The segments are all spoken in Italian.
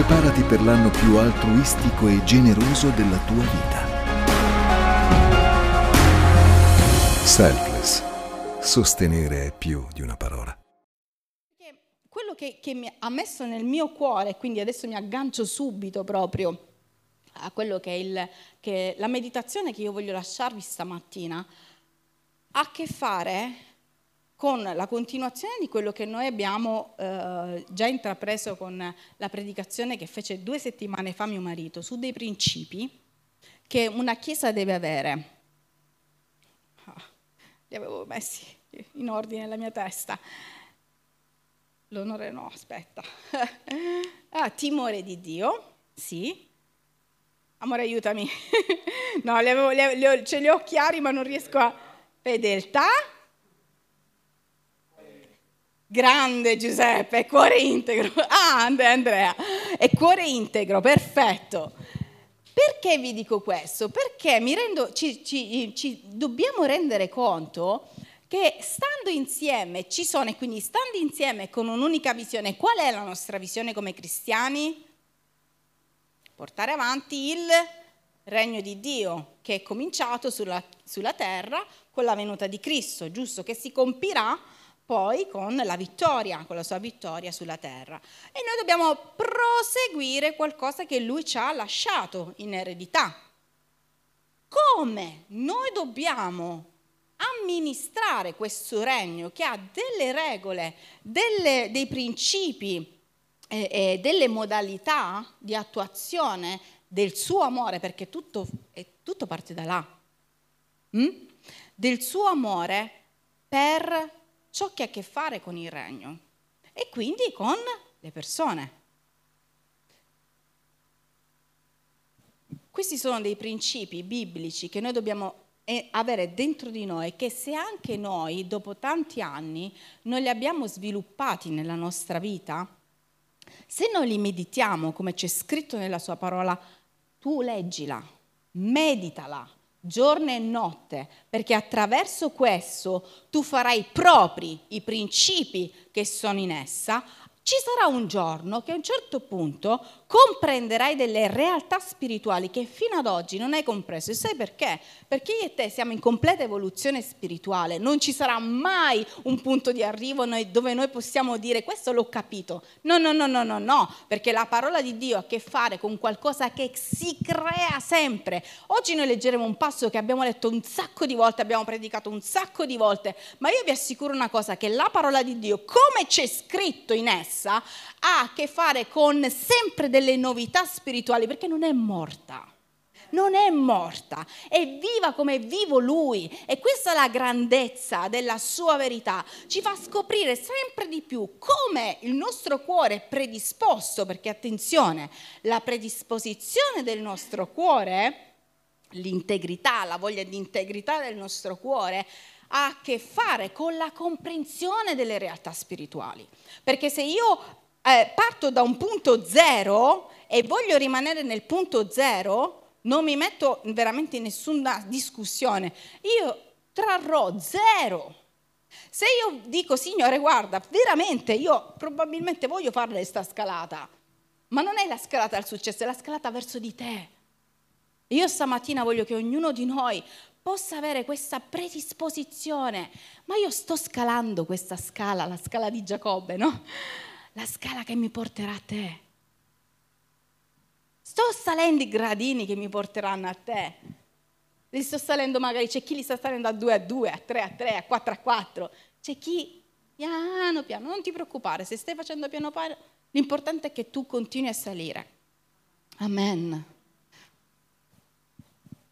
Preparati per l'anno più altruistico e generoso della tua vita. Selfless. Sostenere è più di una parola. Quello che, che mi ha messo nel mio cuore, quindi adesso mi aggancio subito proprio a quello che è, il, che la meditazione che io voglio lasciarvi stamattina, ha a che fare con la continuazione di quello che noi abbiamo eh, già intrapreso con la predicazione che fece due settimane fa mio marito su dei principi che una chiesa deve avere. Ah, li avevo messi in ordine nella mia testa. L'onore no, aspetta. ah, timore di Dio, sì. Amore, aiutami. no, li avevo, li, li, ce li ho chiari ma non riesco a... Fedeltà, Grande Giuseppe, cuore integro. Ah, Andrea, è cuore integro, perfetto. Perché vi dico questo? Perché rendo, ci, ci, ci, dobbiamo rendere conto che stando insieme ci sono, e quindi stando insieme con un'unica visione, qual è la nostra visione come cristiani? Portare avanti il regno di Dio che è cominciato sulla, sulla terra con la venuta di Cristo, giusto? Che si compirà poi con la vittoria, con la sua vittoria sulla terra. E noi dobbiamo proseguire qualcosa che lui ci ha lasciato in eredità. Come noi dobbiamo amministrare questo regno che ha delle regole, delle, dei principi e, e, delle modalità di attuazione del suo amore, perché tutto, tutto parte da là, mm? del suo amore per ciò che ha a che fare con il regno e quindi con le persone. Questi sono dei principi biblici che noi dobbiamo eh, avere dentro di noi, che se anche noi, dopo tanti anni, non li abbiamo sviluppati nella nostra vita, se noi li meditiamo come c'è scritto nella sua parola, tu leggila, meditala, giorno e notte, perché attraverso questo tu farai propri i principi che sono in essa, ci sarà un giorno che a un certo punto comprenderai delle realtà spirituali che fino ad oggi non hai compreso. E sai perché? Perché io e te siamo in completa evoluzione spirituale. Non ci sarà mai un punto di arrivo dove noi possiamo dire questo l'ho capito. No, no, no, no, no, no, perché la parola di Dio ha a che fare con qualcosa che si crea sempre. Oggi noi leggeremo un passo che abbiamo letto un sacco di volte, abbiamo predicato un sacco di volte, ma io vi assicuro una cosa, che la parola di Dio, come c'è scritto in essa, ha a che fare con sempre delle novità spirituali perché non è morta. Non è morta, è viva come è vivo lui e questa è la grandezza della sua verità. Ci fa scoprire sempre di più come il nostro cuore è predisposto, perché attenzione, la predisposizione del nostro cuore, l'integrità, la voglia di integrità del nostro cuore, ha a che fare con la comprensione delle realtà spirituali. Perché se io eh, parto da un punto zero e voglio rimanere nel punto zero, non mi metto veramente in nessuna discussione. Io trarrò zero. Se io dico, Signore, guarda, veramente io probabilmente voglio fare questa scalata, ma non è la scalata al successo, è la scalata verso di te. Io stamattina voglio che ognuno di noi possa avere questa predisposizione. Ma io sto scalando questa scala, la scala di Giacobbe, no? La scala che mi porterà a te. Sto salendo i gradini che mi porteranno a te. Li sto salendo magari, c'è chi li sta salendo a 2 a 2, a 3 a 3, a 4 a 4. C'è chi piano piano, non ti preoccupare, se stai facendo piano piano, l'importante è che tu continui a salire. Amen.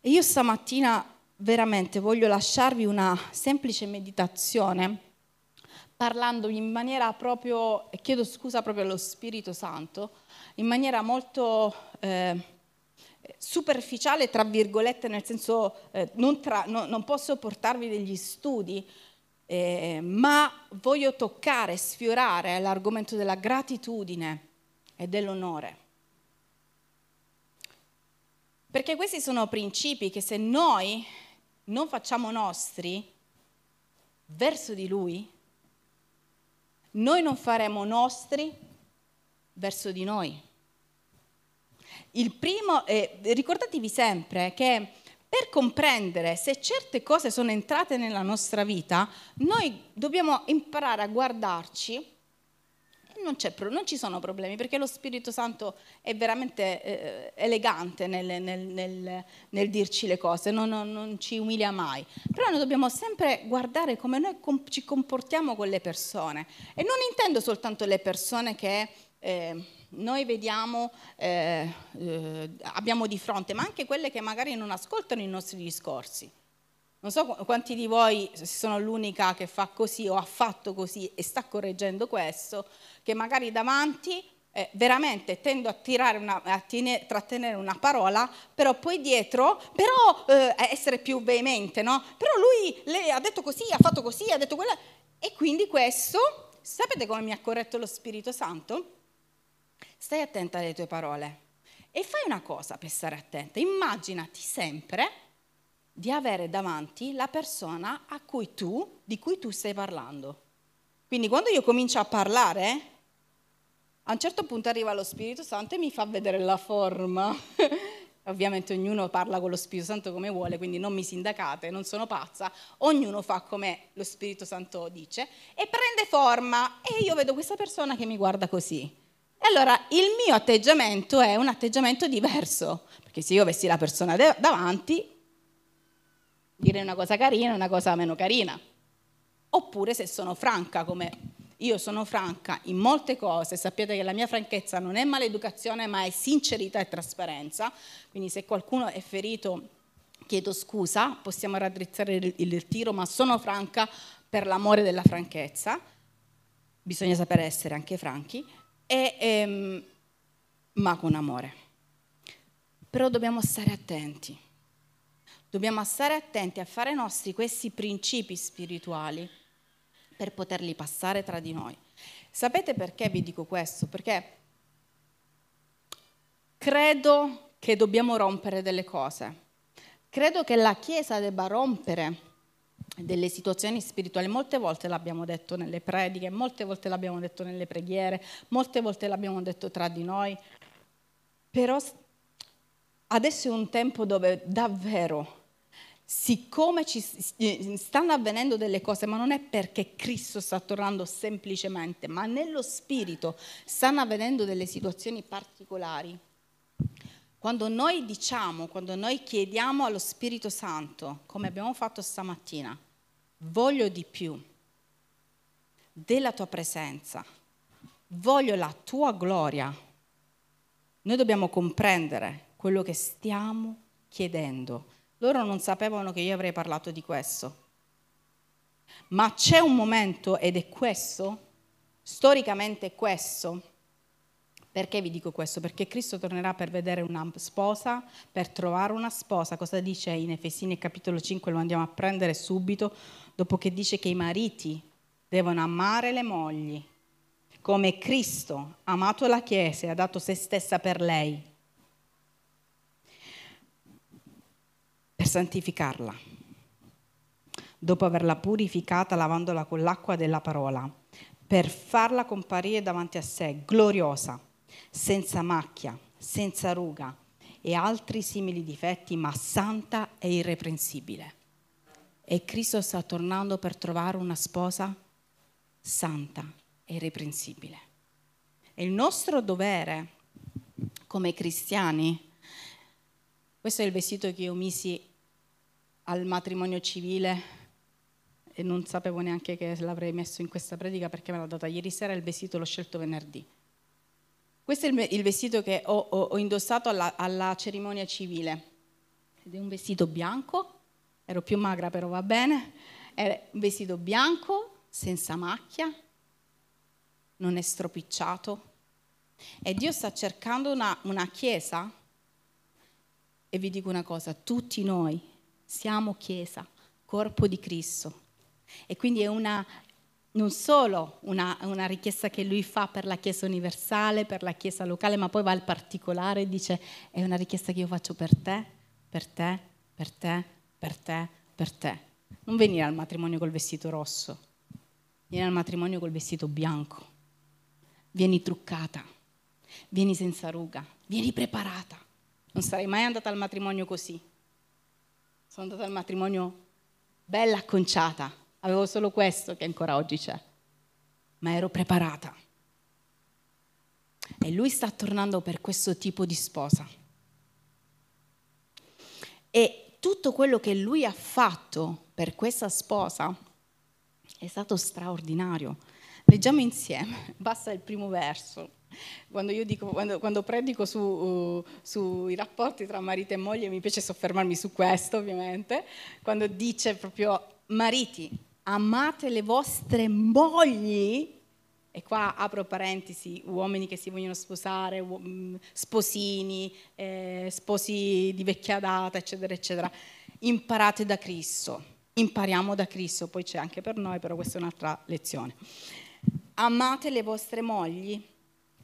E io stamattina veramente voglio lasciarvi una semplice meditazione parlando in maniera proprio, chiedo scusa proprio allo Spirito Santo, in maniera molto eh, superficiale, tra virgolette, nel senso eh, non, tra, no, non, posso portarvi degli studi, eh, ma voglio toccare, sfiorare l'argomento della gratitudine e dell'onore. Perché questi sono principi che se noi non facciamo nostri verso di Lui, noi non faremo nostri verso di noi. il primo, eh, ricordatevi sempre che per comprendere se certe cose sono entrate nella nostra vita, noi dobbiamo imparare a guardarci non, non, ci sono problemi perché lo Spirito Santo è veramente eh, elegante nel, nel, nel, nel, dirci le cose, non, non, non, ci umilia mai. Però noi dobbiamo sempre guardare come noi com- ci comportiamo con le persone. E non intendo soltanto le persone che eh, noi vediamo, eh, eh abbiamo di fronte, ma anche quelle che magari non ascoltano i nostri discorsi. Non so quanti di voi sono l'unica che fa così o ha fatto così e sta correggendo questo, che magari davanti eh, veramente tendo a, una, a tine, trattenere una parola, però poi dietro, però eh, essere più veemente, no? Però lui lei ha detto così, ha fatto così, ha detto quella. E quindi questo, sapete come mi ha corretto lo Spirito Santo? Stai attenta alle tue parole. E fai una cosa per stare attenta, immaginati sempre di avere davanti la persona cui tu, di cui tu stai parlando. Quindi quando io comincio a parlare, a un certo punto arriva lo Spirito Santo e mi fa vedere la forma. Ovviamente ognuno parla con lo Spirito Santo come vuole, quindi non mi sindacate, non sono pazza, ognuno fa come lo Spirito Santo dice e prende forma e io vedo questa persona che mi guarda così. E allora il mio atteggiamento è un atteggiamento diverso, perché se io avessi la persona davanti dire una cosa carina e una cosa meno carina. Oppure se sono franca, come io sono franca in molte cose, sappiate che la mia franchezza non è maleducazione, ma è sincerità e trasparenza. Quindi se qualcuno è ferito, chiedo scusa, possiamo raddrizzare il, tiro, ma sono franca per l'amore della franchezza. Bisogna sapere essere anche franchi, e, ehm, ma con amore. Però dobbiamo stare attenti Dobbiamo stare attenti a fare nostri questi principi spirituali per poterli passare tra di noi. Sapete perché vi dico questo? Perché credo che dobbiamo rompere delle cose. Credo che la Chiesa debba rompere delle situazioni spirituali. Molte volte l'abbiamo detto nelle prediche, molte volte l'abbiamo detto nelle preghiere, molte volte l'abbiamo detto tra di noi. Però adesso è un tempo dove davvero siccome ci stanno avvenendo delle cose, ma non è perché Cristo sta tornando semplicemente, ma nello spirito stanno avvenendo delle situazioni particolari. Quando noi diciamo, quando noi chiediamo allo Spirito Santo, come abbiamo fatto stamattina, voglio di più della tua presenza, voglio la tua gloria, noi dobbiamo comprendere quello che stiamo chiedendo loro non sapevano che io avrei parlato di questo. Ma c'è un momento, ed è questo, storicamente questo. Perché vi dico questo? Perché Cristo tornerà per vedere una sposa, per trovare una sposa. Cosa dice in Efesini capitolo 5? Lo andiamo a prendere subito, dopo che dice che i mariti devono amare le mogli, come Cristo ha amato la Chiesa e ha dato se stessa per lei santificarla, dopo averla purificata lavandola con l'acqua della parola, per farla comparire davanti a sé gloriosa, senza macchia, senza ruga e altri simili difetti, ma santa e irreprensibile. E Cristo sta tornando per trovare una sposa santa e irreprensibile. E il nostro dovere come cristiani, questo è il vestito che io misi al matrimonio civile e non sapevo neanche che l'avrei messo in questa predica perché me l'ha data ieri sera il vestito l'ho scelto venerdì. Questo è il, vestito che ho, ho, ho indossato alla, alla, cerimonia civile ed è un vestito bianco, ero più magra però va bene, è un vestito bianco, senza macchia, non è stropicciato e Dio sta cercando una, una chiesa e vi dico una cosa, tutti noi siamo Chiesa, corpo di Cristo. E quindi è una, non solo una, una, richiesta che lui fa per la Chiesa universale, per la Chiesa locale, ma poi va al particolare e dice è una richiesta che io faccio per te, per te, per te, per te, per te. Non venire al matrimonio col vestito rosso, vieni al matrimonio col vestito bianco, vieni truccata, vieni senza ruga, vieni preparata. Non sarei mai andata al matrimonio così. Sono andata al matrimonio bella acconciata, avevo solo questo che ancora oggi c'è, ma ero preparata. E lui sta tornando per questo tipo di sposa. E tutto quello che lui ha fatto per questa sposa è stato straordinario. Leggiamo insieme, basta il primo verso. Quando, io dico, quando, quando predico su, uh, sui rapporti tra marito e moglie, mi piace soffermarmi su questo, ovviamente, quando dice proprio, mariti, amate le vostre mogli, e qua apro parentesi, uomini che si vogliono sposare, mm, sposini, eh, sposi di vecchia data, eccetera, eccetera, imparate da Cristo, impariamo da Cristo, poi c'è anche per noi, però questa è un'altra lezione. Amate le vostre mogli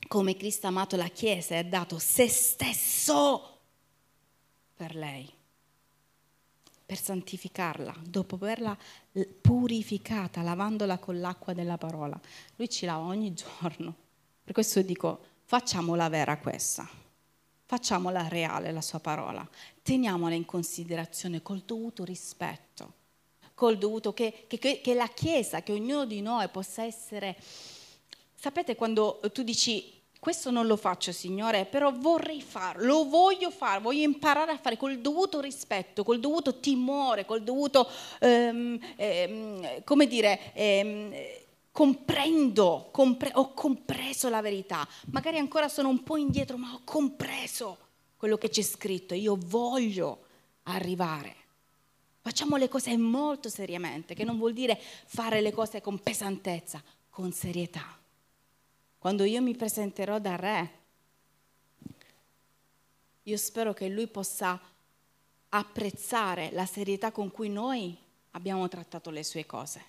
come Cristo ha amato la Chiesa e ha dato se stesso per lei, per santificarla, dopo averla purificata, lavandola con l'acqua della parola. Lui ci lava ogni giorno. Per questo dico, facciamola vera questa, facciamola reale la sua parola, teniamola in considerazione col dovuto rispetto, col dovuto che, che, che la Chiesa, che ognuno di noi possa essere Sapete quando tu dici questo non lo faccio Signore, però vorrei farlo, lo voglio fare, voglio imparare a fare col dovuto rispetto, col dovuto timore, col dovuto, ehm, ehm, come dire, ehm, comprendo, compre- ho compreso la verità, magari ancora sono un po' indietro, ma ho compreso quello che c'è scritto, io voglio arrivare. Facciamo le cose molto seriamente, che non vuol dire fare le cose con pesantezza, con serietà quando io mi presenterò da Re, io spero che Lui possa apprezzare la serietà con cui noi abbiamo trattato le sue cose.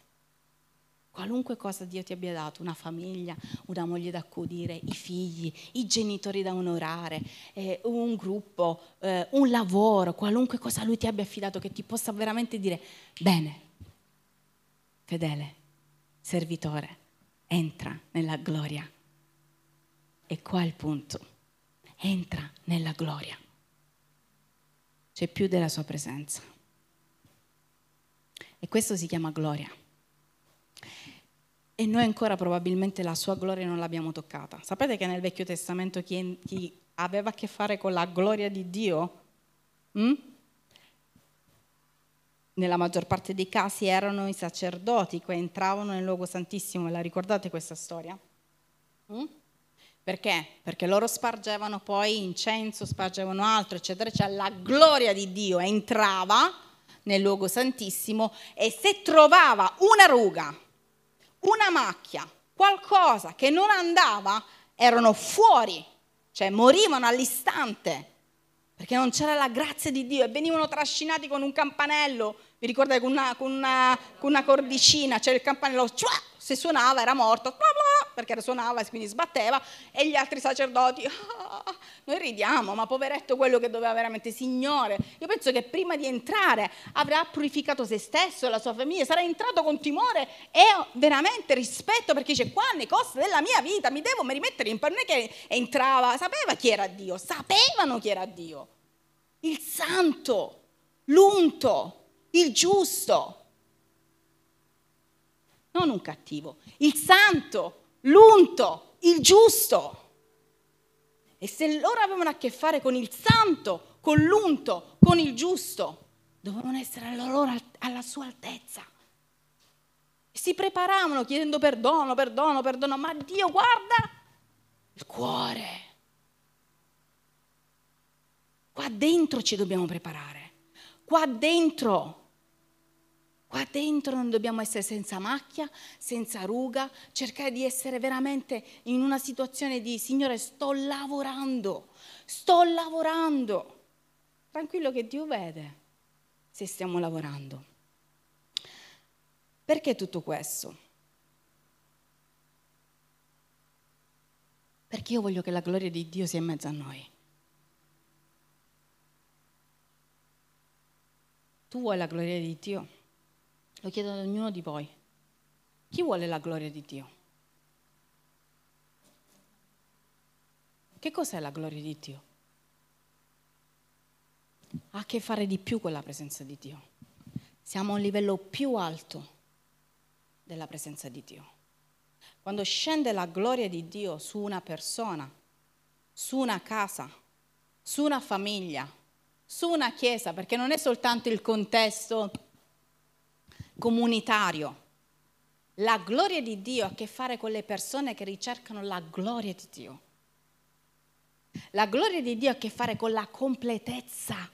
Qualunque cosa Dio ti abbia dato, una famiglia, una moglie da accudire, i figli, i genitori da onorare, eh, un gruppo, eh, un lavoro, qualunque cosa Lui ti abbia affidato che ti possa veramente dire, bene, fedele, servitore, entra nella gloria e qua è il punto. Entra nella gloria. C'è più della sua presenza. E questo si chiama gloria. E noi ancora probabilmente la sua gloria non l'abbiamo toccata. Sapete che nel Vecchio Testamento chi, chi aveva a che fare con la gloria di Dio, hm? nella maggior parte dei casi erano i sacerdoti che entravano nel luogo santissimo. La ricordate questa storia? Hm? Perché? Perché loro spargevano poi incenso, spargevano altro, eccetera, cioè la gloria di Dio entrava nel luogo santissimo e se trovava una ruga, una macchia, qualcosa che non andava, erano fuori, cioè morivano all'istante, perché non c'era la grazia di Dio e venivano trascinati con un campanello, vi ricordate con una, con una, con una cordicina, c'era il campanello, cioè, se suonava era morto, bla bla, perché suonava e quindi sbatteva, e gli altri sacerdoti, ah, noi ridiamo, ma poveretto quello che doveva veramente, Signore, io penso che prima di entrare avrà purificato se stesso e la sua famiglia, sarà entrato con timore e veramente rispetto, perché dice, qua nei costi della mia vita mi devo rimettere in è che entrava, sapeva chi era Dio, sapevano chi era Dio, il santo, l'unto, il giusto non un cattivo, il santo, l'unto, il giusto. E se loro avevano a che fare con il santo, con l'unto, con il giusto, dovevano essere alla, loro, alla sua altezza. E si preparavano chiedendo perdono, perdono, perdono, ma Dio guarda il cuore. Qua dentro ci dobbiamo preparare. Qua dentro Qua dentro non dobbiamo essere senza macchia, senza ruga, cercare di essere veramente in una situazione di Signore, sto lavorando, sto lavorando. Tranquillo che Dio vede se stiamo lavorando. Perché tutto questo? Perché io voglio che la gloria di Dio sia in mezzo a noi. Tu vuoi la gloria di Dio? Lo chiedo ad ognuno di voi. Chi vuole la gloria di Dio? Che cos'è la gloria di Dio? Ha a che fare di più con la presenza di Dio. Siamo a un livello più alto della presenza di Dio. Quando scende la gloria di Dio su una persona, su una casa, su una famiglia, su una chiesa, perché non è soltanto il contesto comunitario. La gloria di Dio ha a che fare con le persone che ricercano la gloria di Dio. La gloria di Dio ha a che fare con la completezza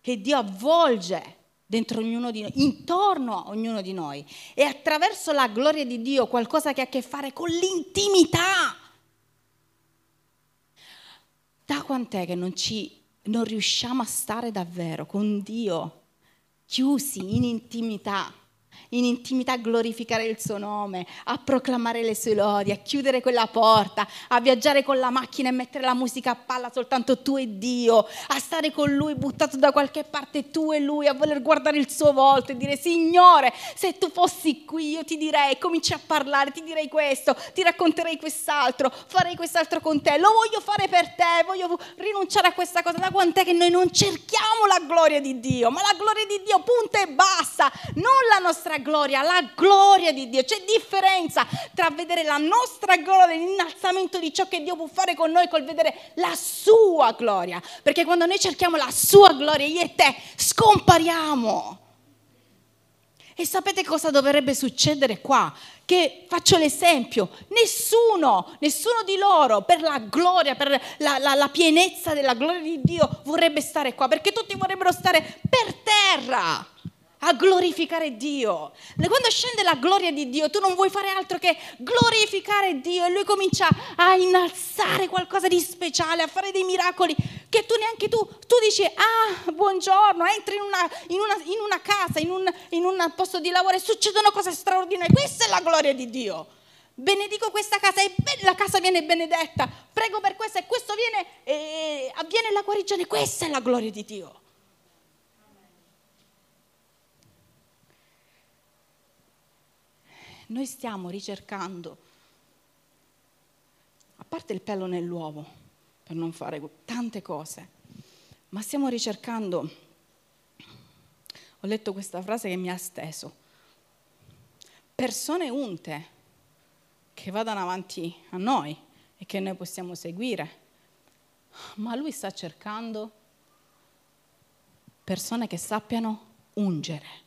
che Dio avvolge dentro ognuno di noi, intorno a ognuno di noi. E attraverso la gloria di Dio qualcosa che ha a che fare con l'intimità. Da quant'è che non, ci, non riusciamo a stare davvero con Dio chiusi in intimità? In intimità a glorificare il suo nome, a proclamare le sue lodi, a chiudere quella porta, a viaggiare con la macchina e mettere la musica a palla soltanto tu e Dio, a stare con lui buttato da qualche parte tu e lui, a voler guardare il suo volto e dire Signore, se tu fossi qui io ti direi, cominci a parlare, ti direi questo, ti racconterei quest'altro, farei quest'altro con te, lo voglio fare per te, voglio rinunciare a questa cosa. Da quant'è che noi non cerchiamo la gloria di Dio, ma la gloria di Dio punta e basta, non la nostra gloria, la gloria di Dio. C'è differenza tra vedere la nostra gloria, l'innalzamento di ciò che Dio può fare con noi, col vedere la sua gloria. Perché quando noi cerchiamo la sua gloria, io e te scompariamo. E sapete cosa dovrebbe succedere qua? Che faccio l'esempio, nessuno, nessuno di loro per la gloria, per la, la, la, pienezza della gloria di Dio vorrebbe stare qua, perché tutti vorrebbero stare per terra a glorificare Dio. Quando scende la gloria di Dio, tu non vuoi fare altro che glorificare Dio e lui comincia a innalzare qualcosa di speciale, a fare dei miracoli che tu neanche tu, tu dici, ah, buongiorno, entri in una, in una, in una casa, in un, in un posto di lavoro e succedono cose straordinarie. Questa è la gloria di Dio benedico questa casa e la casa viene benedetta, prego per questa e questo viene, e avviene la guarigione, questa è la gloria di Dio. Noi stiamo ricercando, a parte il pelo nell'uovo, per non fare tante cose, ma stiamo ricercando, ho letto questa frase che mi ha steso, persone unte che vadano avanti a noi e che noi possiamo seguire, ma lui sta cercando persone che sappiano ungere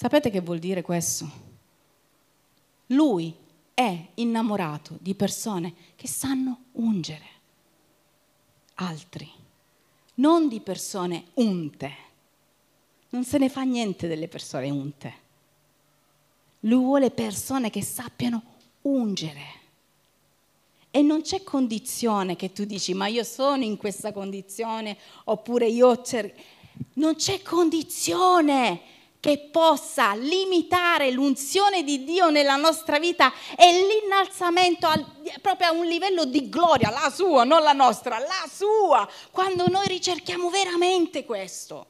Sapete che vuol dire questo? Lui è innamorato di persone che sanno ungere altri, non di persone unte. Non se ne fa niente delle persone unte. Lui vuole persone che sappiano ungere. E non c'è condizione che tu dici, ma io sono in questa condizione, oppure io cerco. Non c'è condizione che possa limitare l'unzione di Dio nella nostra vita e l'innalzamento al, proprio a un livello di gloria, la sua, non la nostra, la sua, quando noi ricerchiamo veramente questo.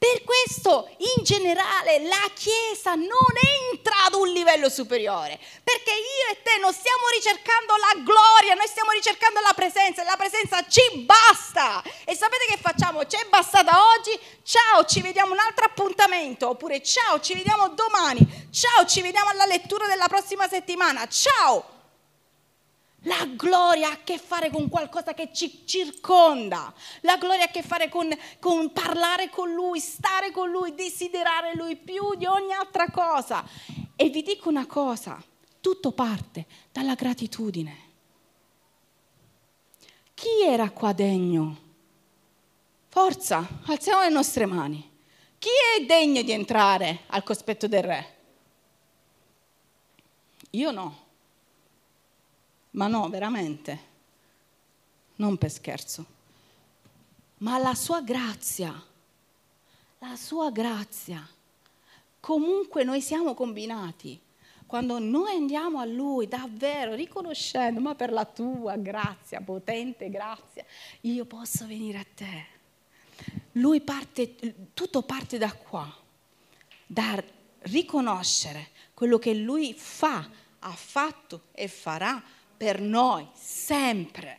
Per questo in generale la Chiesa non entra ad un livello superiore, perché io e te non stiamo ricercando la gloria, noi stiamo ricercando la presenza e la presenza ci basta. E sapete che facciamo? Ci è bastata oggi, ciao, ci vediamo un altro appuntamento, oppure ciao, ci vediamo domani, ciao, ci vediamo alla lettura della prossima settimana, ciao. La gloria ha a che fare con qualcosa che ci circonda. La gloria ha a che fare con, con, parlare con Lui, stare con Lui, desiderare Lui più di ogni altra cosa. E vi dico una cosa, tutto parte dalla gratitudine. Chi era qua degno? Forza, alziamo le nostre mani. Chi è degno di entrare al cospetto del Re? Io no. Ma no, veramente, non per scherzo. Ma la sua grazia, la sua grazia, comunque noi siamo combinati. Quando noi andiamo a Lui davvero riconoscendo, ma per la tua grazia, potente grazia, io posso venire a te. Lui parte, tutto parte da qua, da riconoscere quello che Lui fa ha fatto e farà per noi sempre.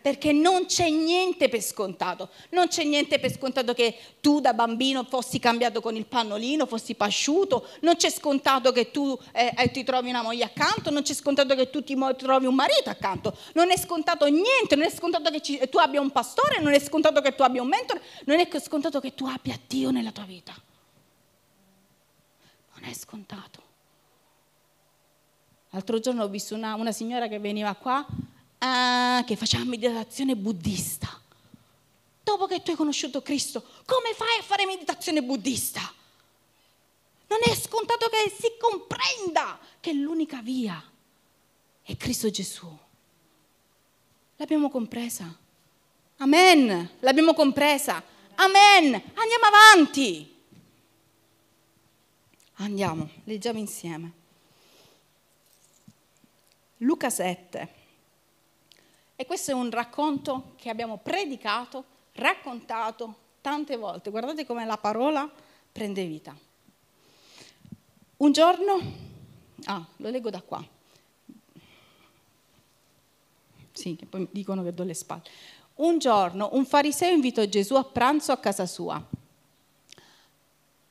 Perché non c'è niente per scontato. Non c'è niente per scontato che tu da bambino fossi cambiato con il pannolino, fossi pasciuto, non c'è scontato che tu eh, eh ti trovi una moglie accanto, non c'è scontato che tu ti trovi un marito accanto, non è scontato niente, non è scontato che ci, tu abbia un pastore, non è scontato che tu abbia un mentore, non è scontato che tu abbia Dio nella tua vita. Non è scontato. L'altro giorno ho visto una, una signora che veniva qua ah, che faceva meditazione buddista. Dopo che tu hai conosciuto Cristo, come fai a fare meditazione buddista? Non è scontato che si comprenda che l'unica via è Cristo Gesù. L'abbiamo compresa. Amen. L'abbiamo compresa. Amen. Andiamo avanti. Andiamo, leggiamo insieme. Luca 7. E questo è un racconto che abbiamo predicato, raccontato tante volte. Guardate come la parola prende vita. Un giorno, ah, lo leggo da qua. Sì, che poi dicono che do le spalle. Un giorno un fariseo invitò Gesù a pranzo a casa sua.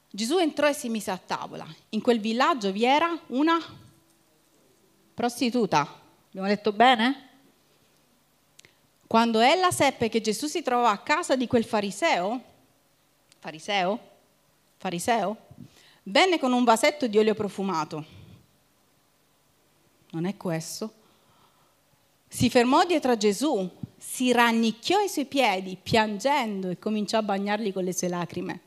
Gesù entrò e si mise a tavola. In quel villaggio vi era una prostituta. Abbiamo detto bene? Quando ella seppe che Gesù si trovava a casa di quel fariseo, fariseo, fariseo, venne con un vasetto di olio profumato. Non è questo. Si fermò dietro a Gesù, si rannicchiò ai suoi piedi, piangendo e cominciò a bagnarli con le sue lacrime.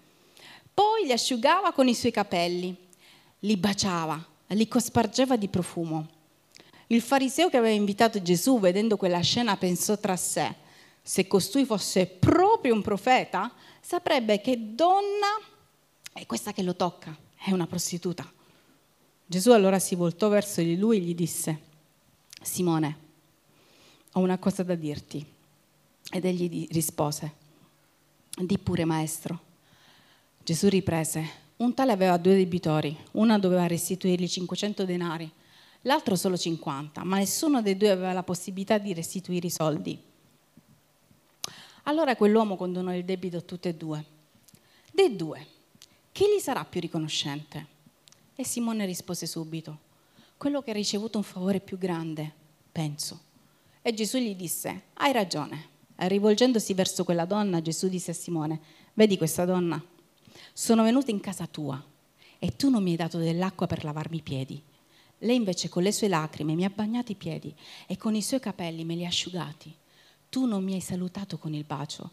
Poi li asciugava con i suoi capelli, li baciava, li cospargeva di profumo. Il fariseo che aveva invitato Gesù, vedendo quella scena, pensò tra sé, se costui fosse proprio un profeta, saprebbe che donna è questa che lo tocca, è una prostituta. Gesù allora si voltò verso di lui e gli disse, Simone, ho una cosa da dirti. Ed egli rispose, di pure maestro. Gesù riprese, un tale aveva due debitori, una doveva restituirgli 500 denari l'altro solo 50, ma nessuno dei due aveva la possibilità di restituire i soldi. Allora quell'uomo condonò il debito a tutti e due. Dei due, chi gli sarà più riconoscente? E Simone rispose subito, quello che ha ricevuto un favore più grande, penso. E Gesù gli disse, hai ragione. E rivolgendosi verso quella donna, Gesù disse a Simone, vedi questa donna? Sono venuta in casa tua e tu non mi hai dato dell'acqua per lavarmi i piedi lei invece con le sue lacrime mi ha bagnato i piedi e con i suoi capelli me li ha asciugati. Tu non mi hai salutato con il bacio.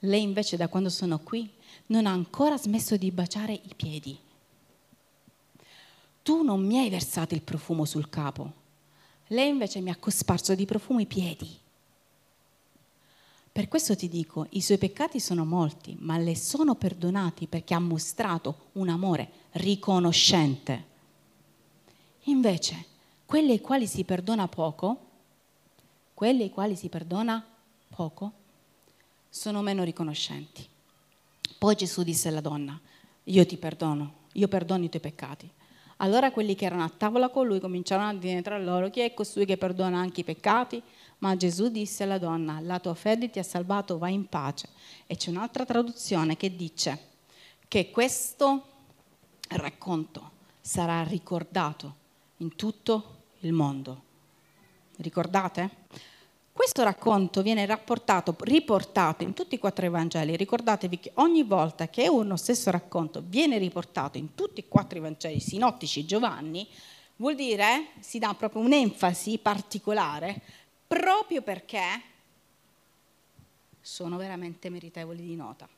Lei invece da quando sono qui non ha ancora smesso di baciare i piedi. Tu non mi hai versato il profumo sul capo. Lei invece mi ha cosparso di profumo i piedi. Per questo ti dico, i suoi peccati sono molti, ma le sono perdonati perché ha mostrato un amore riconoscente. Invece, quelli ai quali si perdona poco, quelli ai quali si perdona poco, sono meno riconoscenti. Poi Gesù disse alla donna, io ti perdono, io perdono i tuoi peccati. Allora quelli che erano a tavola con lui cominciarono a dire tra loro, chi è costui che perdona anche i peccati? Ma Gesù disse alla donna, la tua fede ti ha salvato, vai in pace. E c'è un'altra traduzione che dice che questo racconto sarà ricordato in tutto il mondo. Ricordate? Questo racconto viene rapportato, riportato in tutti i quattro Evangeli. Ricordatevi che ogni volta che uno stesso racconto viene riportato in tutti e quattro i Vangeli sinottici Giovanni, vuol dire si dà proprio un'enfasi particolare proprio perché sono veramente meritevoli di nota.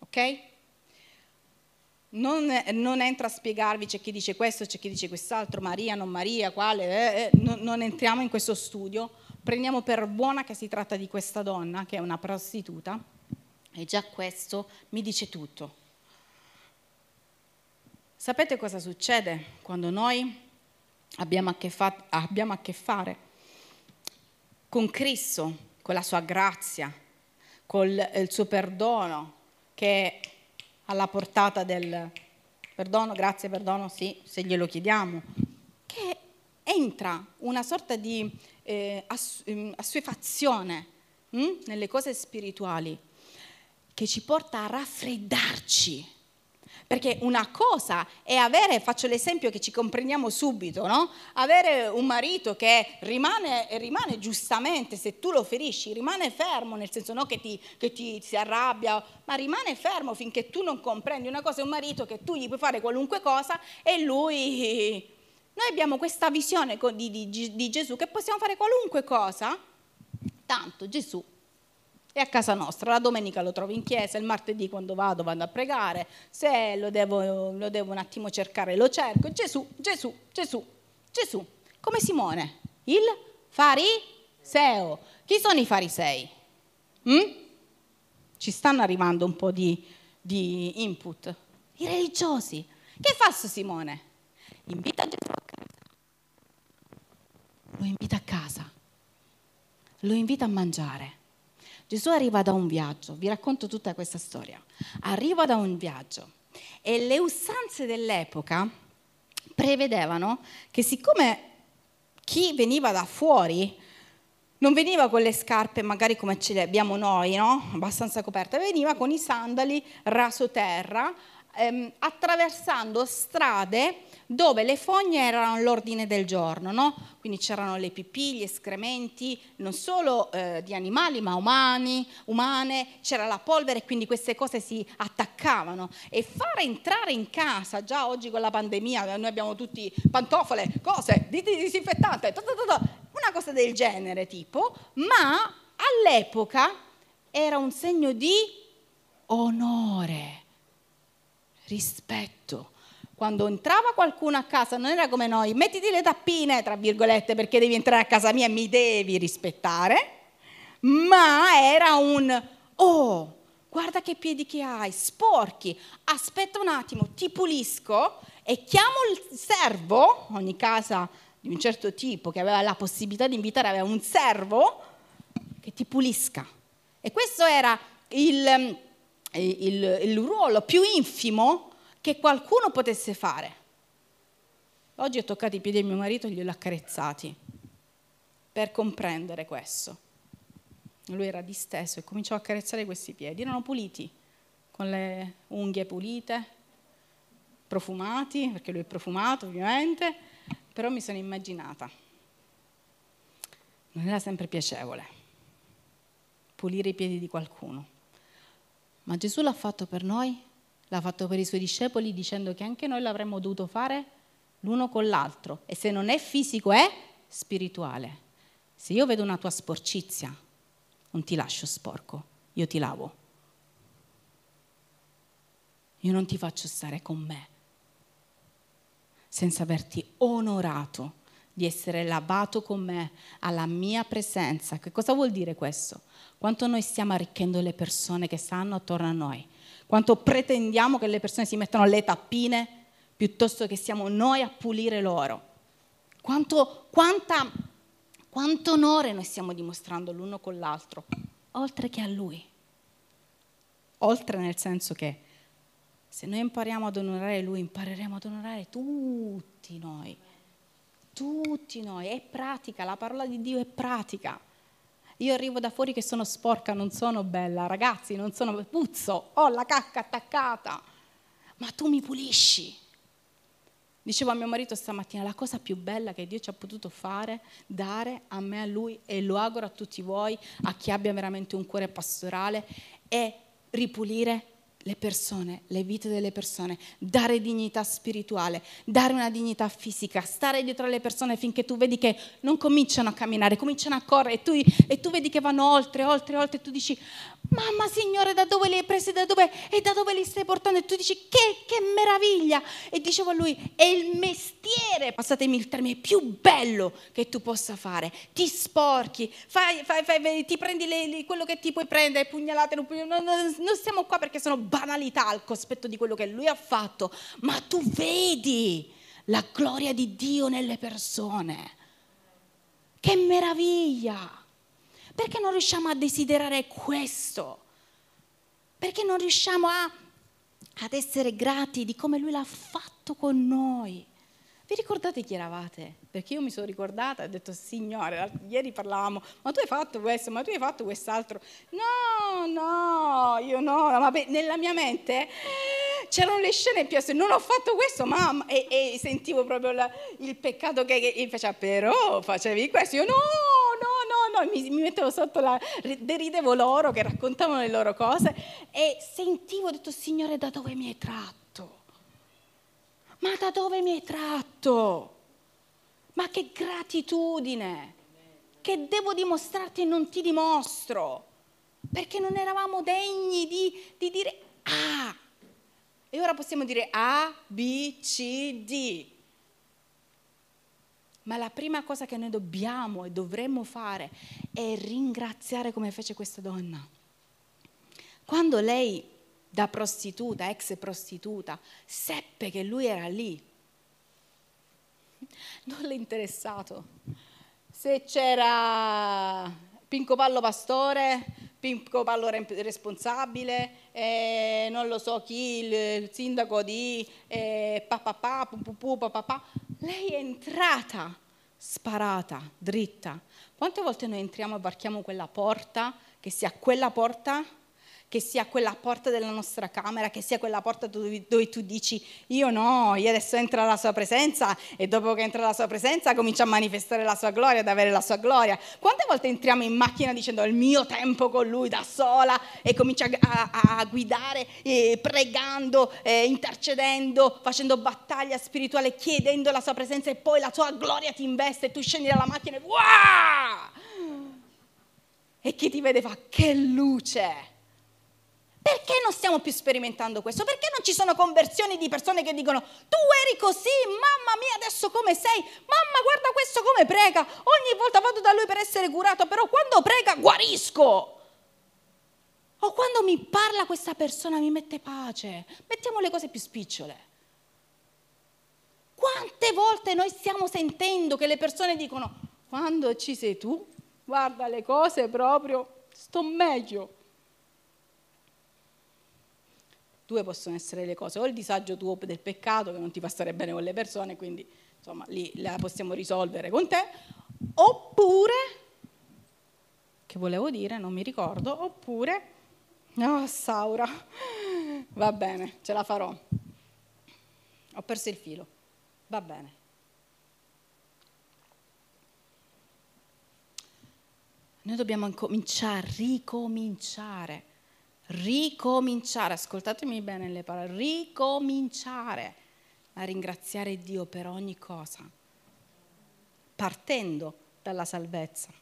Ok? Non, non, entro a spiegarvi, c'è chi dice questo, c'è chi dice quest'altro, Maria, non Maria, quale, eh, eh, non, non entriamo in questo studio, prendiamo per buona che si tratta di questa donna, che è una prostituta, e già questo mi dice tutto. Sapete cosa succede quando noi abbiamo a che, fa- abbiamo a che fare con Cristo, con la sua grazia, con il suo perdono, che alla portata del perdono, grazie, perdono, sì, se glielo chiediamo, che entra una sorta di eh, ehm, assuefazione hm? nelle cose spirituali che ci porta a raffreddarci perché una cosa è avere, faccio l'esempio che ci comprendiamo subito, no? avere un marito che rimane, rimane, giustamente, se tu lo ferisci, rimane fermo, nel senso non che ti, che ti si arrabbia, ma rimane fermo finché tu non comprendi. Una cosa è un marito che tu gli puoi fare qualunque cosa e lui... Noi abbiamo questa visione di, di, di Gesù che possiamo fare qualunque cosa, tanto Gesù è a casa nostra, la domenica lo trovo in chiesa, il martedì quando vado vado a pregare, se lo devo, lo devo un attimo cercare lo cerco. Gesù, Gesù, Gesù, Gesù, come Simone, il fariseo. Chi sono i farisei? Mm? Ci stanno arrivando un po' di, di input. I religiosi. Che fa Simone? Invita Gesù a casa. Lo invita a casa. Lo invita a mangiare Gesù arriva da un viaggio, vi racconto tutta questa storia. Arriva da un viaggio e le usanze dell'epoca prevedevano che siccome chi veniva da fuori non veniva con le scarpe magari come ce le abbiamo noi, no? abbastanza coperte, veniva con i sandali raso terra, ehm, attraversando strade dove le fogne erano all'ordine del giorno, no? quindi c'erano le pipì, gli escrementi, non solo eh, di animali ma umani, umane, c'era la polvere quindi queste cose si attaccavano. E far entrare in casa, già oggi con la pandemia noi abbiamo tutti pantofole, cose, disinfettante, una cosa del genere tipo, ma all'epoca era un segno di onore rispetto. Quando entrava qualcuno a casa non era come noi, mettiti le tappine, tra virgolette, perché devi entrare a casa mia e mi devi rispettare, ma era un, oh, guarda che piedi che hai, sporchi, aspetta un attimo, ti pulisco e chiamo il servo, ogni casa di un certo tipo che aveva la possibilità di invitare aveva un servo che ti pulisca. E questo era il il, il ruolo più infimo che qualcuno potesse fare. Oggi ho toccato i piedi di mio marito e glieli ho accarezzati per comprendere questo. Lui era disteso e cominciò a accarezzare questi piedi. Erano puliti, con le unghie pulite, profumati, perché lui è profumato ovviamente, però mi sono immaginata. Non era sempre piacevole pulire i piedi di qualcuno. Ma Gesù l'ha fatto per noi, l'ha fatto per i suoi discepoli dicendo che anche noi l'avremmo dovuto fare l'uno con l'altro. E se non è fisico è spirituale. Se io vedo una tua sporcizia, non ti lascio sporco, io ti lavo. Io non ti faccio stare con me senza averti onorato di essere lavato con me alla mia presenza. Che cosa vuol dire questo? Quanto noi stiamo arricchendo le persone che stanno attorno a noi, quanto pretendiamo che le persone si mettano le tappine piuttosto che siamo noi a pulire loro. Quanto, quanta, quanto onore noi stiamo dimostrando l'uno con l'altro, oltre che a lui. Oltre nel senso che se noi impariamo ad onorare lui, impareremo ad onorare tutti noi. Tutti noi. È pratica, la parola di Dio è pratica. Io arrivo da fuori che sono sporca, non sono bella, ragazzi, non sono puzzo, ho la cacca attaccata, ma tu mi pulisci. Dicevo a mio marito stamattina, la cosa più bella che Dio ci ha potuto fare, dare a me, a lui, e lo auguro a tutti voi, a chi abbia veramente un cuore pastorale, è ripulire le persone, le vite delle persone, dare dignità spirituale, dare una dignità fisica, stare dietro alle persone finché tu vedi che non cominciano a camminare, cominciano a correre e tu, e tu vedi che vanno oltre, oltre, oltre e tu dici mamma Signore da dove li hai presi da dove, e da dove li stai portando? E tu dici che, che meraviglia! E dicevo a lui è il mestiere, passatemi il termine, più bello che tu possa fare, ti sporchi, fai, fai, fai, ti prendi le, le, quello che ti puoi prendere, pugnalate, non, non, non stiamo qua perché sono banalità al cospetto di quello che lui ha fatto, ma tu vedi la gloria di Dio nelle persone. Che meraviglia! Perché non riusciamo a desiderare questo? Perché non riusciamo a, ad essere grati di come Lui l'ha fatto con noi? Vi ricordate chi eravate? Perché io mi sono ricordata e ho detto, Signore, ieri parlavamo, ma tu hai fatto questo, ma tu hai fatto quest'altro. No, no, io no, ma nella mia mente c'erano le scene più assurde, non ho fatto questo, mamma, e, e sentivo proprio la, il peccato che, che faceva, però facevi questo, io no, no, no, no, mi, mi mettevo sotto la, deridevo loro che raccontavano le loro cose e sentivo, ho detto, Signore, da dove mi hai tratto? Ma da dove mi hai tratto? Ma che gratitudine! Che devo dimostrarti e non ti dimostro. Perché non eravamo degni di, di dire A. E ora possiamo dire A, B, C, D. Ma la prima cosa che noi dobbiamo e dovremmo fare è ringraziare come fece questa donna. Quando lei da prostituta, ex prostituta, seppe che lui era lì. Non le interessato. Se c'era Pinco Pallo pastore, Pinco Pallo responsabile, eh, non lo so chi, il, sindaco di eh, papà, pupupu, papà. Lei è entrata sparata, dritta. Quante volte noi entriamo e varchiamo quella porta, che sia quella porta che sia quella porta della nostra camera, che sia quella porta dove, dove, tu dici io no, io adesso entro alla sua presenza e dopo che entra alla sua presenza comincia a manifestare la sua gloria, ad avere la sua gloria. Quante volte entriamo in macchina dicendo il mio tempo con lui da sola e comincia a, a, a guidare eh, pregando, eh, intercedendo, facendo battaglia spirituale, chiedendo la sua presenza e poi la sua gloria ti investe e tu scendi dalla macchina e wow! E chi ti vede fa che luce! Perché non stiamo più sperimentando questo? Perché non ci sono conversioni di persone che dicono tu eri così, mamma mia adesso come sei? Mamma guarda questo come prega, ogni volta vado da lui per essere curato, però quando prega guarisco. O quando mi parla questa persona mi mette pace. Mettiamo le cose più spicciole. Quante volte noi stiamo sentendo che le persone dicono quando ci sei tu, guarda le cose proprio, sto meglio. Due possono essere le cose, o il disagio tuo del peccato che non ti fa stare bene con le persone, quindi insomma lì la possiamo risolvere con te, oppure, che volevo dire, non mi ricordo, oppure, no Saura, va bene, ce la farò, ho perso il filo, va bene. Noi dobbiamo incominciare, ricominciare ricominciare, ascoltatemi bene le parole, ricominciare a ringraziare Dio per ogni cosa, partendo dalla salvezza,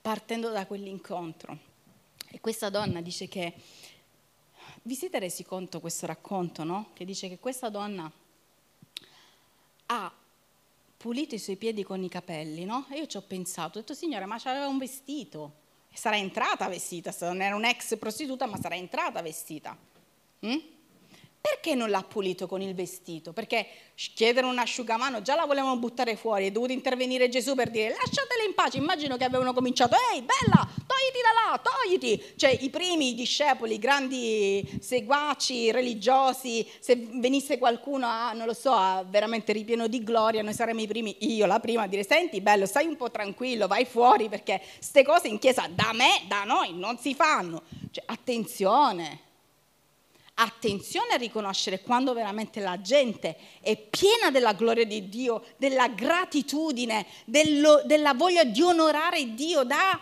partendo da quell'incontro. E questa donna dice che, vi siete resi conto questo racconto, no? Che dice che questa donna ha pulito i suoi piedi con i capelli, no? E io ci ho pensato, ho detto, signore, ma c'aveva un vestito sarà entrata vestita, non era un'ex prostituta, ma sarà entrata vestita. Mm? Perché non l'ha pulito con il vestito? Perché chiedere un asciugamano già la volevano buttare fuori, è dovuto intervenire Gesù per dire lasciatela in pace. Immagino che avevano cominciato, ehi bella, togliti da là, togliti. Cioè i primi discepoli, i grandi seguaci religiosi, se venisse qualcuno a, non lo so, a veramente ripieno di gloria, noi saremmo i primi, io la prima, a dire senti bello, stai un po' tranquillo, vai fuori perché queste cose in chiesa da me, da noi non si fanno. Cioè attenzione attenzione a riconoscere quando veramente la gente è piena della gloria di Dio, della gratitudine, dello, della voglia di onorare Dio da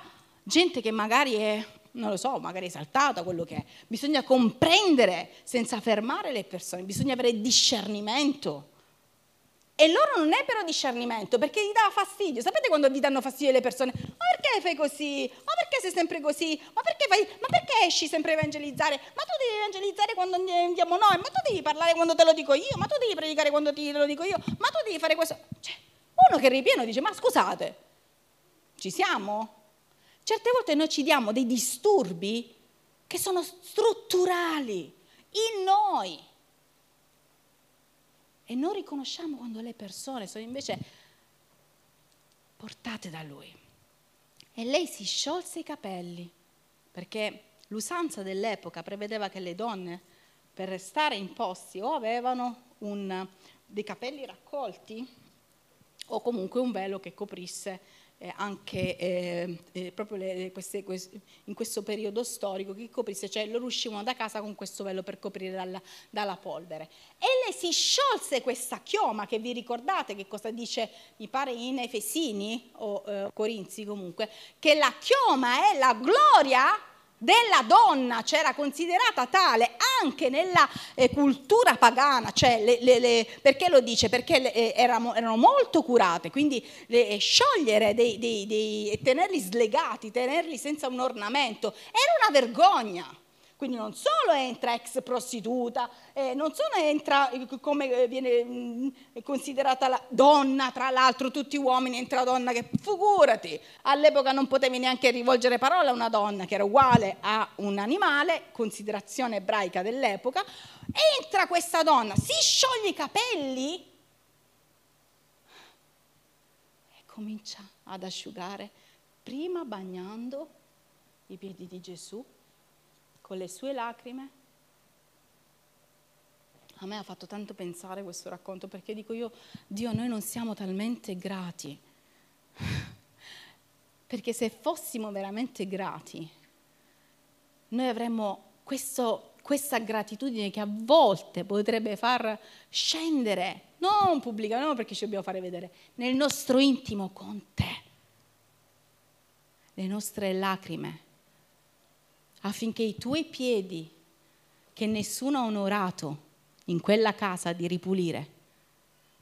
gente che magari è, non lo so, magari esaltata, quello che è. Bisogna comprendere senza fermare le persone, bisogna avere discernimento. E loro non è però discernimento, perché gli dà fastidio. Sapete quando vi danno fastidio le persone? Ma perché fai così? Ma perché sei sempre così? Ma perché, fai... Ma perché esci sempre a evangelizzare? Ma tu devi evangelizzare quando andiamo noi? Ma tu devi parlare quando te lo dico io? Ma tu devi predicare quando te lo dico io? Ma tu devi fare questo? Cioè, uno che ripieno dice, ma scusate, ci siamo? Certe volte noi ci diamo dei disturbi che sono strutturali in noi e non riconosciamo quando le persone sono invece portate da lui. E lei si sciolse i capelli, perché l'usanza dell'epoca prevedeva che le donne per restare in posti o avevano un, dei capelli raccolti o comunque un velo che coprisse eh, anche eh, eh, proprio le, queste, queste, in questo periodo storico che coprisse, cioè loro uscivano da casa con questo velo per coprire dalla, dalla, polvere. E le si sciolse questa chioma che vi ricordate che cosa dice, mi pare in Efesini o eh, Corinzi comunque, che la chioma è la gloria della donna, c'era considerata tale anche nella eh, cultura pagana, cioè le, le, le, perché lo dice? Perché le, eh, erano, erano, molto curate, quindi eh, sciogliere dei, dei, dei, tenerli slegati, tenerli senza un ornamento, era una vergogna. Quindi non solo entra ex prostituta, eh, non solo entra eh, come eh, viene mm, considerata la donna, tra l'altro tutti uomini, entra donna che figurati, all'epoca non potevi neanche rivolgere parola a una donna che era uguale a un animale, considerazione ebraica dell'epoca, entra questa donna, si scioglie i capelli e comincia ad asciugare, prima bagnando i piedi di Gesù con le sue lacrime. A me ha fatto tanto pensare questo racconto perché dico io, Dio, noi non siamo talmente grati. Perché se fossimo veramente grati, noi avremmo questo, questa gratitudine che a volte potrebbe far scendere, non pubblicamente, non perché ci dobbiamo fare vedere, nel nostro intimo con te, le nostre lacrime affinché i tuoi piedi, che nessuno ha onorato in quella casa di ripulire,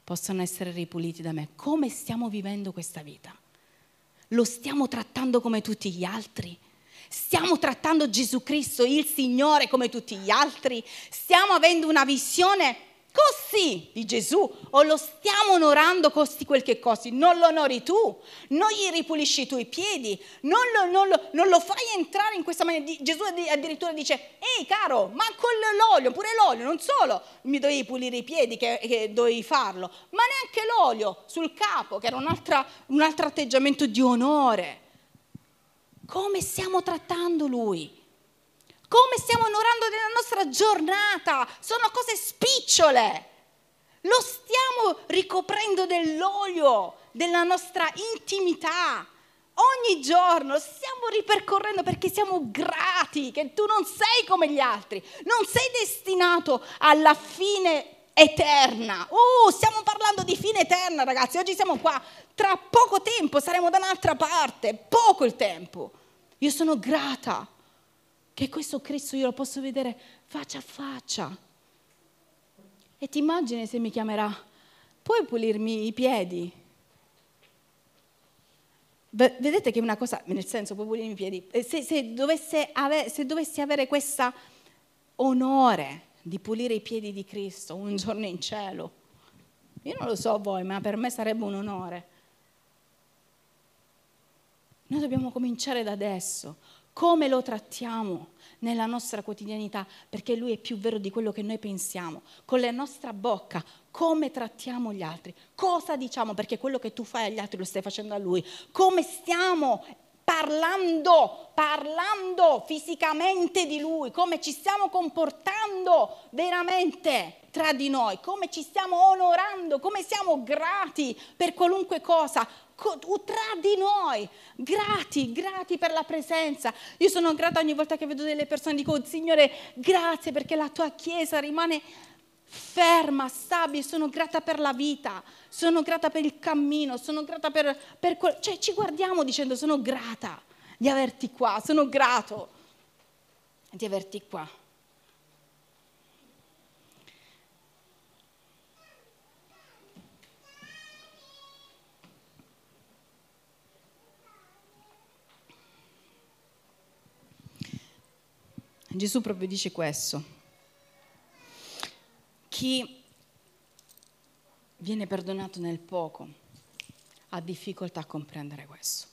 possano essere ripuliti da me. Come stiamo vivendo questa vita? Lo stiamo trattando come tutti gli altri? Stiamo trattando Gesù Cristo, il Signore, come tutti gli altri? Stiamo avendo una visione costi di Gesù o lo stiamo onorando costi quel che costi? Non lo onori tu, non gli ripulisci i tuoi piedi, non lo, non lo, non lo fai entrare in questa maniera. Gesù addirittura dice, ehi caro, ma con l'olio, pure l'olio, non solo mi dovevi pulire i piedi che, che dovevi farlo, ma neanche l'olio sul capo, che era un altro atteggiamento di onore. Come stiamo trattando lui? Come stiamo onorando nella nostra giornata. Sono cose spicciole. Lo stiamo ricoprendo dell'olio, della nostra intimità. Ogni giorno stiamo ripercorrendo perché siamo grati che tu non sei come gli altri, non sei destinato alla fine eterna. Oh, stiamo parlando di fine eterna, ragazzi. Oggi siamo qua, tra poco tempo saremo da un'altra parte, poco il tempo. Io sono grata che questo Cristo io lo posso vedere faccia a faccia. E ti immagini se mi chiamerà, puoi pulirmi i piedi? Vedete che una cosa, nel senso, puoi pulirmi i piedi, se, se, dovesse avere, se dovessi avere questo onore di pulire i piedi di Cristo un giorno in cielo, io non lo so voi, ma per me sarebbe un onore. Noi dobbiamo cominciare da adesso come lo trattiamo nella nostra quotidianità, perché Lui è più vero di quello che noi pensiamo, con la nostra bocca, come trattiamo gli altri, cosa diciamo, perché quello che tu fai agli altri lo stai facendo a Lui, come stiamo parlando, parlando fisicamente di Lui, come ci stiamo comportando veramente tra di noi, come ci stiamo onorando, come siamo grati per qualunque cosa, tra di noi, grati, grati per la presenza. Io sono grata ogni volta che vedo delle persone, dico Signore grazie perché la tua Chiesa rimane ferma, stabile, sono grata per la vita, sono grata per il cammino, sono grata per, per cioè ci guardiamo dicendo sono grata di averti qua, sono grato di averti qua. Gesù proprio dice questo. Chi viene perdonato nel poco ha difficoltà a comprendere questo.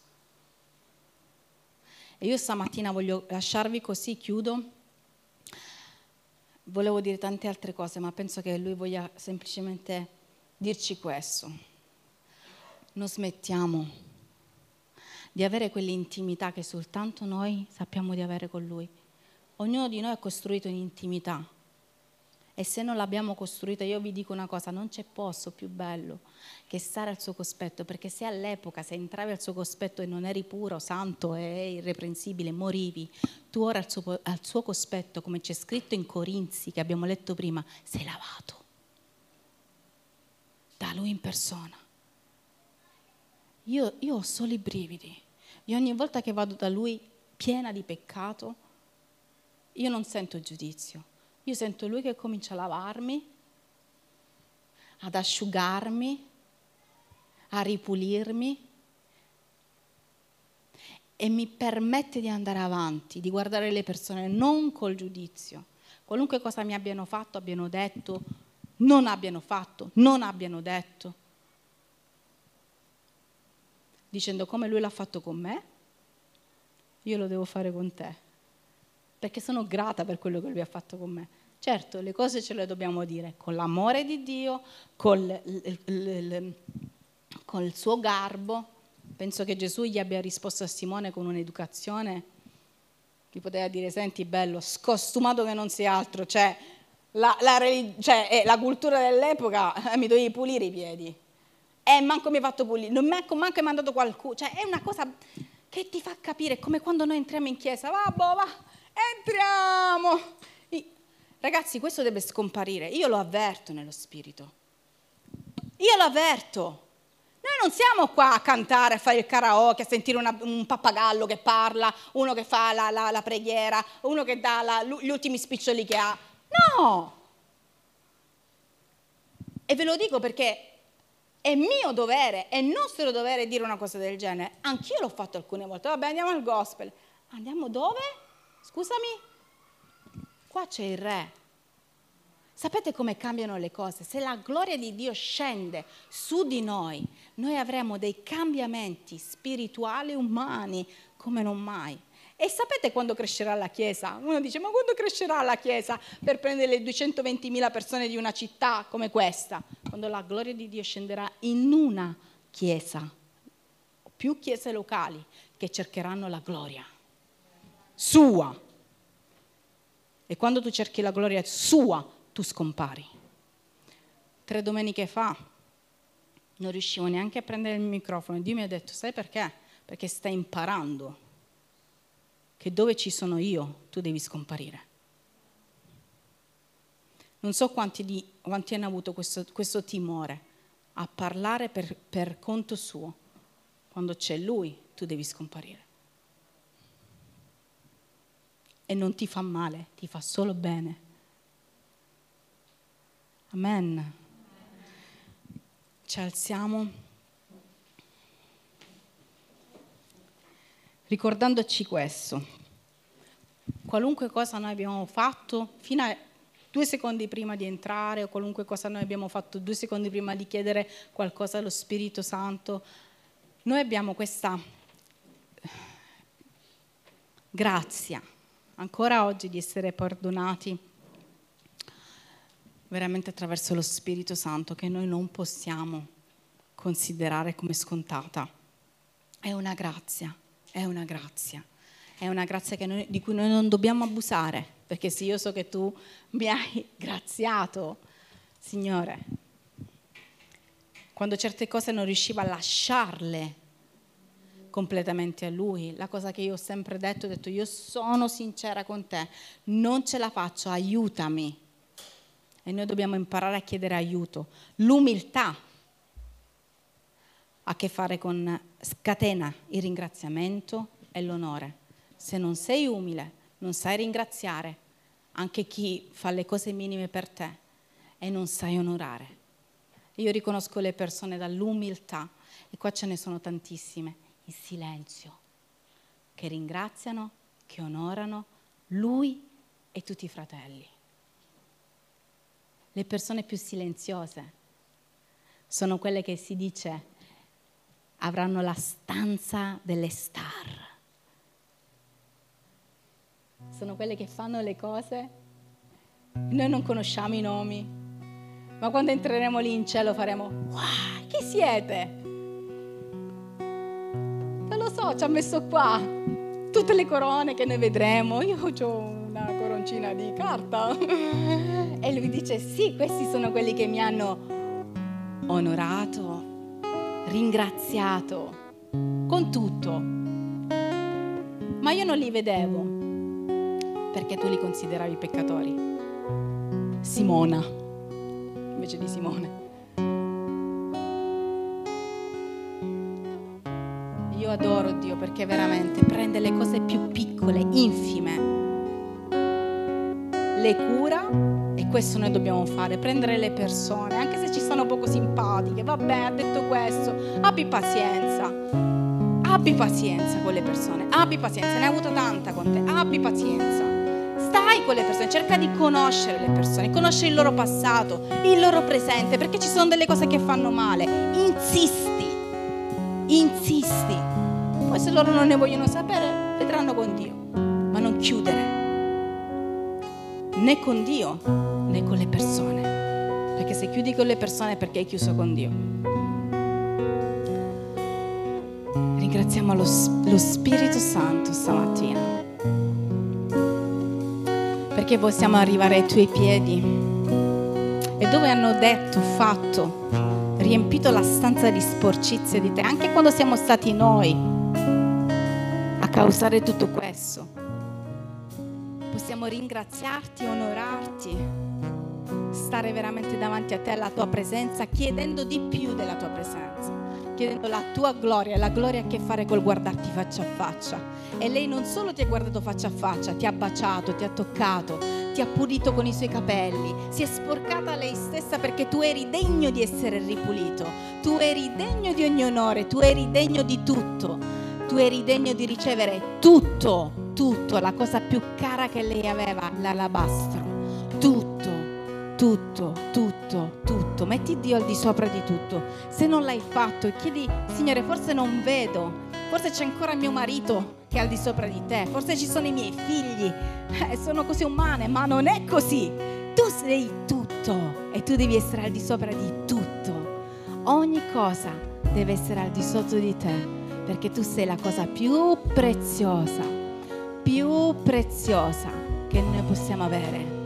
E io stamattina voglio lasciarvi così, chiudo. Volevo dire tante altre cose, ma penso che lui voglia semplicemente dirci questo. Non smettiamo di avere quell'intimità che soltanto noi sappiamo di avere con lui. Ognuno di noi ha costruito un'intimità E se non l'abbiamo costruita, io vi dico una cosa, non c'è posto più bello che stare al suo cospetto, perché se all'epoca, se entravi al suo cospetto e non eri puro, santo e irreprensibile, morivi, tu ora al suo, al suo cospetto, come c'è scritto in Corinzi, che abbiamo letto prima, sei lavato da lui in persona. Io, io ho solo i brividi. E ogni volta che vado da lui piena di peccato, io non sento giudizio io sento lui che comincia a lavarmi, ad asciugarmi, a ripulirmi e mi permette di andare avanti, di guardare le persone non col giudizio. Qualunque cosa mi abbiano fatto, abbiano detto, non abbiano fatto, non abbiano detto. Dicendo come lui l'ha fatto con me, io lo devo fare con te perché sono grata per quello che lui ha fatto con me. Certo, le cose ce le dobbiamo dire con l'amore di Dio, col, il, con il suo garbo. Penso che Gesù gli abbia risposto a Simone con un'educazione. Gli poteva dire, senti bello, scostumato che non sei altro, cioè la, la, cioè, eh, la cultura dell'epoca eh, mi dovevi pulire i piedi. E eh, manco mi hai fatto pulire, non manco, manco hai mandato qualcuno. Cioè, è una cosa che ti fa capire, come quando noi entriamo in chiesa, va, boh, va, entriamo. Ragazzi, questo deve scomparire. Io lo avverto nello spirito. Io lo avverto. Noi non siamo qua a cantare, a fare il karaoke, a sentire una, un pappagallo che parla, uno che fa la, la, la preghiera, uno che dà la, gli ultimi spiccioli che ha. No! E ve lo dico perché è mio dovere, è nostro dovere dire una cosa del genere. Anch'io l'ho fatto alcune volte. Vabbè, andiamo al gospel. Andiamo dove? Scusami? Qua c'è il re. Sapete come cambiano le cose? Se la gloria di Dio scende su di noi, noi avremo dei cambiamenti spirituali umani come non mai. E sapete quando crescerà la Chiesa? Uno dice, ma quando crescerà la Chiesa per prendere le 220.000 persone di una città come questa? Quando la gloria di Dio scenderà in una Chiesa, più chiese locali che cercheranno la gloria sua. E quando tu cerchi la gloria sua, tu scompari. Tre domeniche fa non riuscivo neanche a prendere il microfono. Dio mi ha detto, sai perché? Perché stai imparando che dove ci sono io, tu devi scomparire. Non so quanti, di, quanti hanno avuto questo, questo, timore a parlare per, per conto suo. Quando c'è lui, tu devi scomparire e non ti fa male, ti fa solo bene. Amen. Ci alziamo ricordandoci questo. Qualunque cosa noi abbiamo fatto fino a due secondi prima di entrare o qualunque cosa noi abbiamo fatto due secondi prima di chiedere qualcosa allo Spirito Santo, noi abbiamo questa grazia ancora oggi di essere perdonati veramente attraverso lo Spirito Santo che noi non possiamo considerare come scontata. È una grazia, è una grazia, è una grazia noi, di cui noi non dobbiamo abusare, perché se io so che tu mi hai graziato, Signore, quando certe cose non riuscivo a lasciarle completamente a Lui. La cosa che io ho sempre detto, ho detto io sono sincera con te, non ce la faccio, aiutami. E noi dobbiamo imparare a chiedere aiuto. L'umiltà ha a che fare con scatena il ringraziamento e l'onore. Se non sei umile, non sai ringraziare anche chi fa le cose minime per te e non sai onorare. Io riconosco le persone dall'umiltà e qua ce ne sono tantissime in silenzio, che ringraziano, che onorano lui e tutti i fratelli. Le persone più silenziose sono quelle che si dice avranno la stanza delle star. Sono quelle che fanno le cose. Noi non conosciamo i nomi, ma quando entreremo lì in cielo faremo, wow, chi siete? So, ci ha messo qua tutte le corone che noi vedremo. Io ho una coroncina di carta E lui dice, sì, questi sono quelli che mi hanno onorato, ringraziato, con tutto. Ma io non li vedevo perché tu li consideravi peccatori. Simona, invece di Simone. Adoro Dio perché veramente prende le cose più piccole, infime, le cura e questo noi dobbiamo fare, prendere le persone, anche se ci stanno poco simpatiche, vabbè, ha detto questo, abbi pazienza, abbi pazienza con le persone, abbi pazienza, ne hai avuto tanta con te, abbi pazienza. Stai con le persone, cerca di conoscere le persone, conoscere il loro passato, il loro presente, perché ci sono delle cose che fanno male. Insisti, insisti. Poi se loro non ne vogliono sapere, vedranno con Dio, ma non chiudere né con Dio né con le persone. Perché se chiudi con le persone è perché hai chiuso con Dio. Ringraziamo lo, lo Spirito Santo stamattina. Perché possiamo arrivare ai tuoi piedi. E dove hanno detto, fatto, riempito la stanza di sporcizie di te, anche quando siamo stati noi causare tutto questo. Possiamo ringraziarti, onorarti, stare veramente davanti a te, alla tua presenza, chiedendo di più della tua presenza, chiedendo la tua gloria, la gloria ha a che fare col guardarti faccia a faccia. E lei non solo ti ha guardato faccia a faccia, ti ha baciato, ti ha toccato, ti ha pulito con i suoi capelli, si è sporcata lei stessa perché tu eri degno di essere ripulito, tu eri degno di ogni onore, tu eri degno di tutto, tu eri degno di ricevere tutto, tutto, la cosa più cara che lei aveva, l'alabastro, tutto, tutto, tutto, tutto. Metti Dio al di sopra di tutto. Se non l'hai fatto, chiedi, Signore, forse non vedo, forse c'è ancora mio marito che è al di sopra di te, forse ci sono i miei figli, eh, sono così umane, ma non è così. Tu sei tutto e tu devi essere al di sopra di tutto. Ogni cosa deve essere al di sotto di te perché tu sei la cosa più preziosa, più preziosa che noi possiamo avere.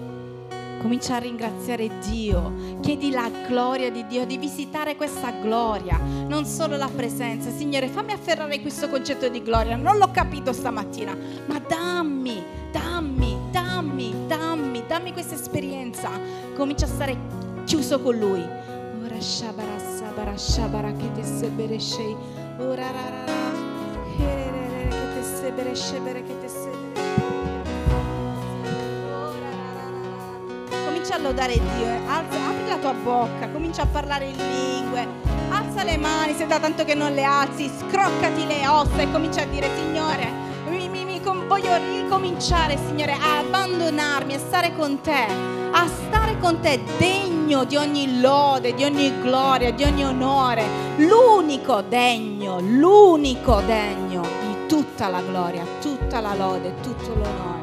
Comincia a ringraziare Dio, chiedi la gloria di Dio, di visitare questa gloria, non solo la presenza. Signore, fammi afferrare questo concetto di gloria, non l'ho capito stamattina, ma dammi, dammi, dammi, dammi, dammi questa esperienza. Comincia a stare chiuso con Lui. Ora shabara sabara shabara che te sebere Comincia a lodare Dio, eh. Alza, apri la tua bocca, comincia a parlare in lingue, alza le mani se da tanto che non le alzi, scroccati le ossa e comincia a dire Signore, voglio ricominciare Signore a abbandonarmi, a stare con te, a stare con te degno di ogni lode, di ogni gloria, di ogni onore, l'unico degno, l'unico degno di tutta la gloria, tutta la lode, tutto l'onore.